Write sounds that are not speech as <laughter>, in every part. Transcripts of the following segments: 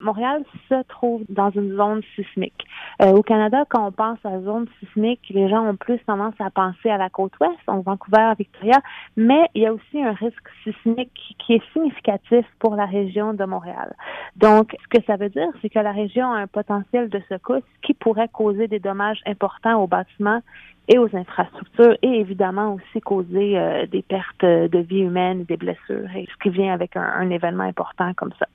Montréal se trouve dans une zone sismique. Euh, au Canada, quand on pense à zone sismique, les gens ont plus tendance à penser à la côte ouest, en Vancouver, Victoria, mais il y a aussi un risque sismique qui est significatif pour la région de Montréal. Donc, ce que ça veut dire, c'est que la région a un potentiel de secousse qui pourrait causer des dommages importants aux bâtiments et aux infrastructures et évidemment aussi causer euh, des pertes de vie humaine, des blessures, et ce qui vient avec un événement important comme ça.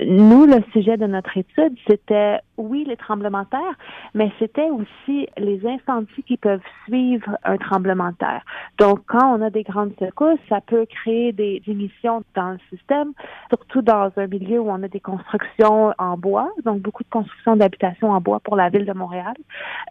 Nous, le sujet de notre étude, c'était oui les tremblements de terre, mais c'était aussi les incendies qui peuvent suivre un tremblement de terre. Donc, quand on a des grandes secousses, ça peut créer des émissions dans le système, surtout dans un milieu où on a des constructions en bois, donc beaucoup de constructions d'habitations en bois pour la ville de Montréal.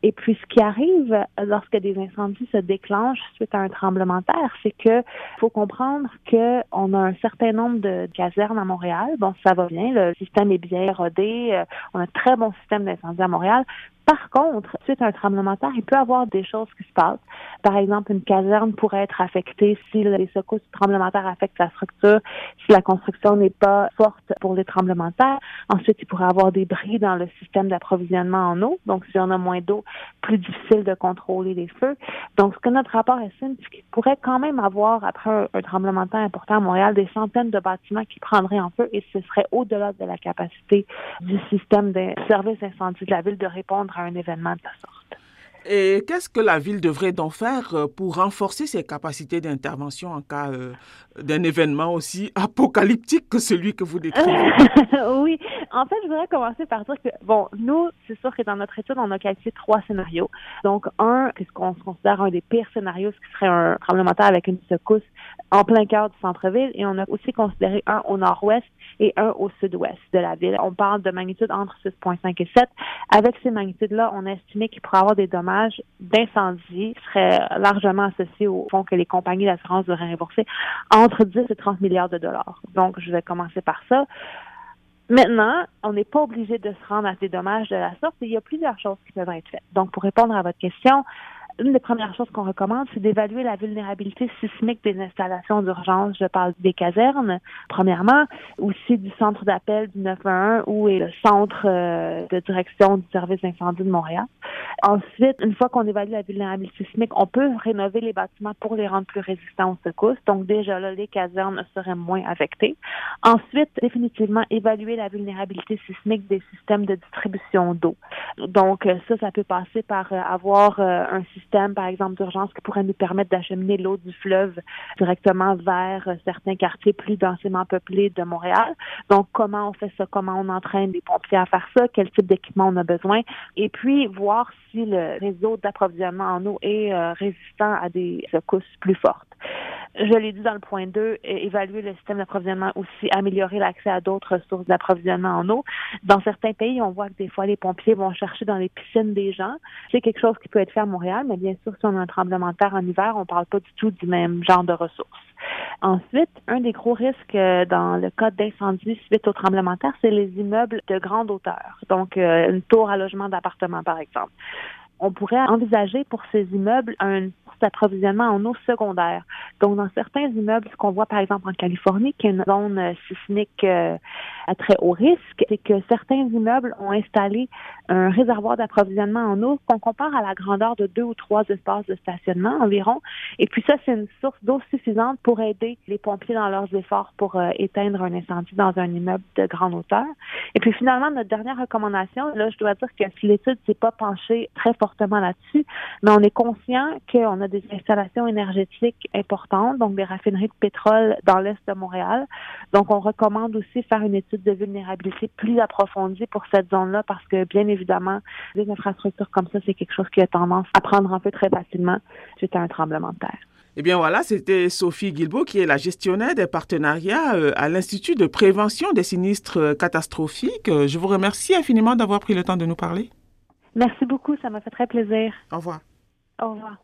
Et puis, ce qui arrive lorsque des incendies se déclenchent suite à un tremblement de terre, c'est que faut comprendre que on a un certain nombre de casernes à Montréal. Bon, ça va bien, le système est bien rodé, euh, on a un très bon système d'incendie à Montréal. Par contre, suite à un tremblement de terre, il peut y avoir des choses qui se passent. Par exemple, une caserne pourrait être affectée si les secousses du tremblement de terre affectent sa structure, si la construction n'est pas forte pour les tremblements de terre. Ensuite, il pourrait y avoir des bris dans le système d'approvisionnement en eau. Donc, si on a moins d'eau, plus difficile de contrôler les Donc, ce que notre rapport estime, c'est qu'il pourrait quand même avoir, après un, tremblement de terre important à Montréal, des centaines de bâtiments qui prendraient en feu et ce serait au-delà de la capacité du système de service incendie de la ville de répondre à un événement de la sorte. Et qu'est-ce que la ville devrait donc faire euh, pour renforcer ses capacités d'intervention en cas euh, d'un événement aussi <laughs> apocalyptique que celui que vous décrivez? <laughs> oui, en fait, je voudrais commencer par dire que, bon, nous, c'est sûr que dans notre étude, on a qualifié trois scénarios. Donc, un, qu'est-ce qu'on considère un des pires scénarios, ce qui serait un tremblement de terre avec une secousse en plein cœur du centre-ville, et on a aussi considéré un au nord-ouest et un au sud-ouest de la ville. On parle de magnitude entre 6,5 et 7. Avec ces magnitudes-là, on a estimé qu'il pourrait avoir des dommages d'incendie seraient largement associés au fond que les compagnies d'assurance devraient rembourser entre 10 et 30 milliards de dollars. Donc, je vais commencer par ça. Maintenant, on n'est pas obligé de se rendre à ces dommages de la sorte et il y a plusieurs choses qui peuvent être faites. Donc, pour répondre à votre question, une des premières choses qu'on recommande, c'est d'évaluer la vulnérabilité sismique des installations d'urgence. Je parle des casernes, premièrement, aussi du centre d'appel du 911 où est le centre euh, de direction du service incendie de Montréal. Ensuite, une fois qu'on évalue la vulnérabilité sismique, on peut rénover les bâtiments pour les rendre plus résistants aux secousses. Donc déjà là, les casernes seraient moins affectées. Ensuite, définitivement, évaluer la vulnérabilité sismique des systèmes de distribution d'eau. Donc ça, ça peut passer par euh, avoir euh, un système par exemple, d'urgence qui pourrait nous permettre d'acheminer l'eau du fleuve directement vers certains quartiers plus densément peuplés de Montréal. Donc, comment on fait ça? Comment on entraîne les pompiers à faire ça? Quel type d'équipement on a besoin? Et puis, voir si le réseau d'approvisionnement en eau est euh, résistant à des secousses plus fortes. Je l'ai dit dans le point 2, évaluer le système d'approvisionnement aussi, améliorer l'accès à d'autres sources d'approvisionnement en eau. Dans certains pays, on voit que des fois, les pompiers vont chercher dans les piscines des gens. C'est quelque chose qui peut être fait à Montréal, mais bien sûr, si on a un tremblement de terre en hiver, on parle pas du tout du même genre de ressources. Ensuite, un des gros risques euh, dans le cas d'incendie suite au tremblement de terre, c'est les immeubles de grande hauteur. Donc, euh, une tour à logement d'appartement, par exemple on pourrait envisager pour ces immeubles un d'approvisionnement en eau secondaire. Donc, dans certains immeubles, ce qu'on voit par exemple en Californie, qui est une zone euh, sismique euh, à très haut risque, c'est que certains immeubles ont installé un réservoir d'approvisionnement en eau qu'on compare à la grandeur de deux ou trois espaces de stationnement environ. Et puis ça, c'est une source d'eau suffisante pour aider les pompiers dans leurs efforts pour euh, éteindre un incendie dans un immeuble de grande hauteur. Et puis finalement, notre dernière recommandation, là, je dois dire que l'étude s'est pas penchée très fortement là-dessus, mais on est conscient qu'on a des installations énergétiques importantes, donc des raffineries de pétrole dans l'est de Montréal. Donc, on recommande aussi faire une étude de vulnérabilité plus approfondie pour cette zone-là parce que, bien évidemment, des infrastructures comme ça, c'est quelque chose qui a tendance à prendre un peu très facilement suite à un tremblement de terre. Eh bien voilà, c'était Sophie Guilbeault qui est la gestionnaire des partenariats euh, à l'Institut de prévention des sinistres euh, catastrophiques. Euh, je vous remercie infiniment d'avoir pris le temps de nous parler. Merci beaucoup, ça m'a fait très plaisir. Au revoir. Au revoir.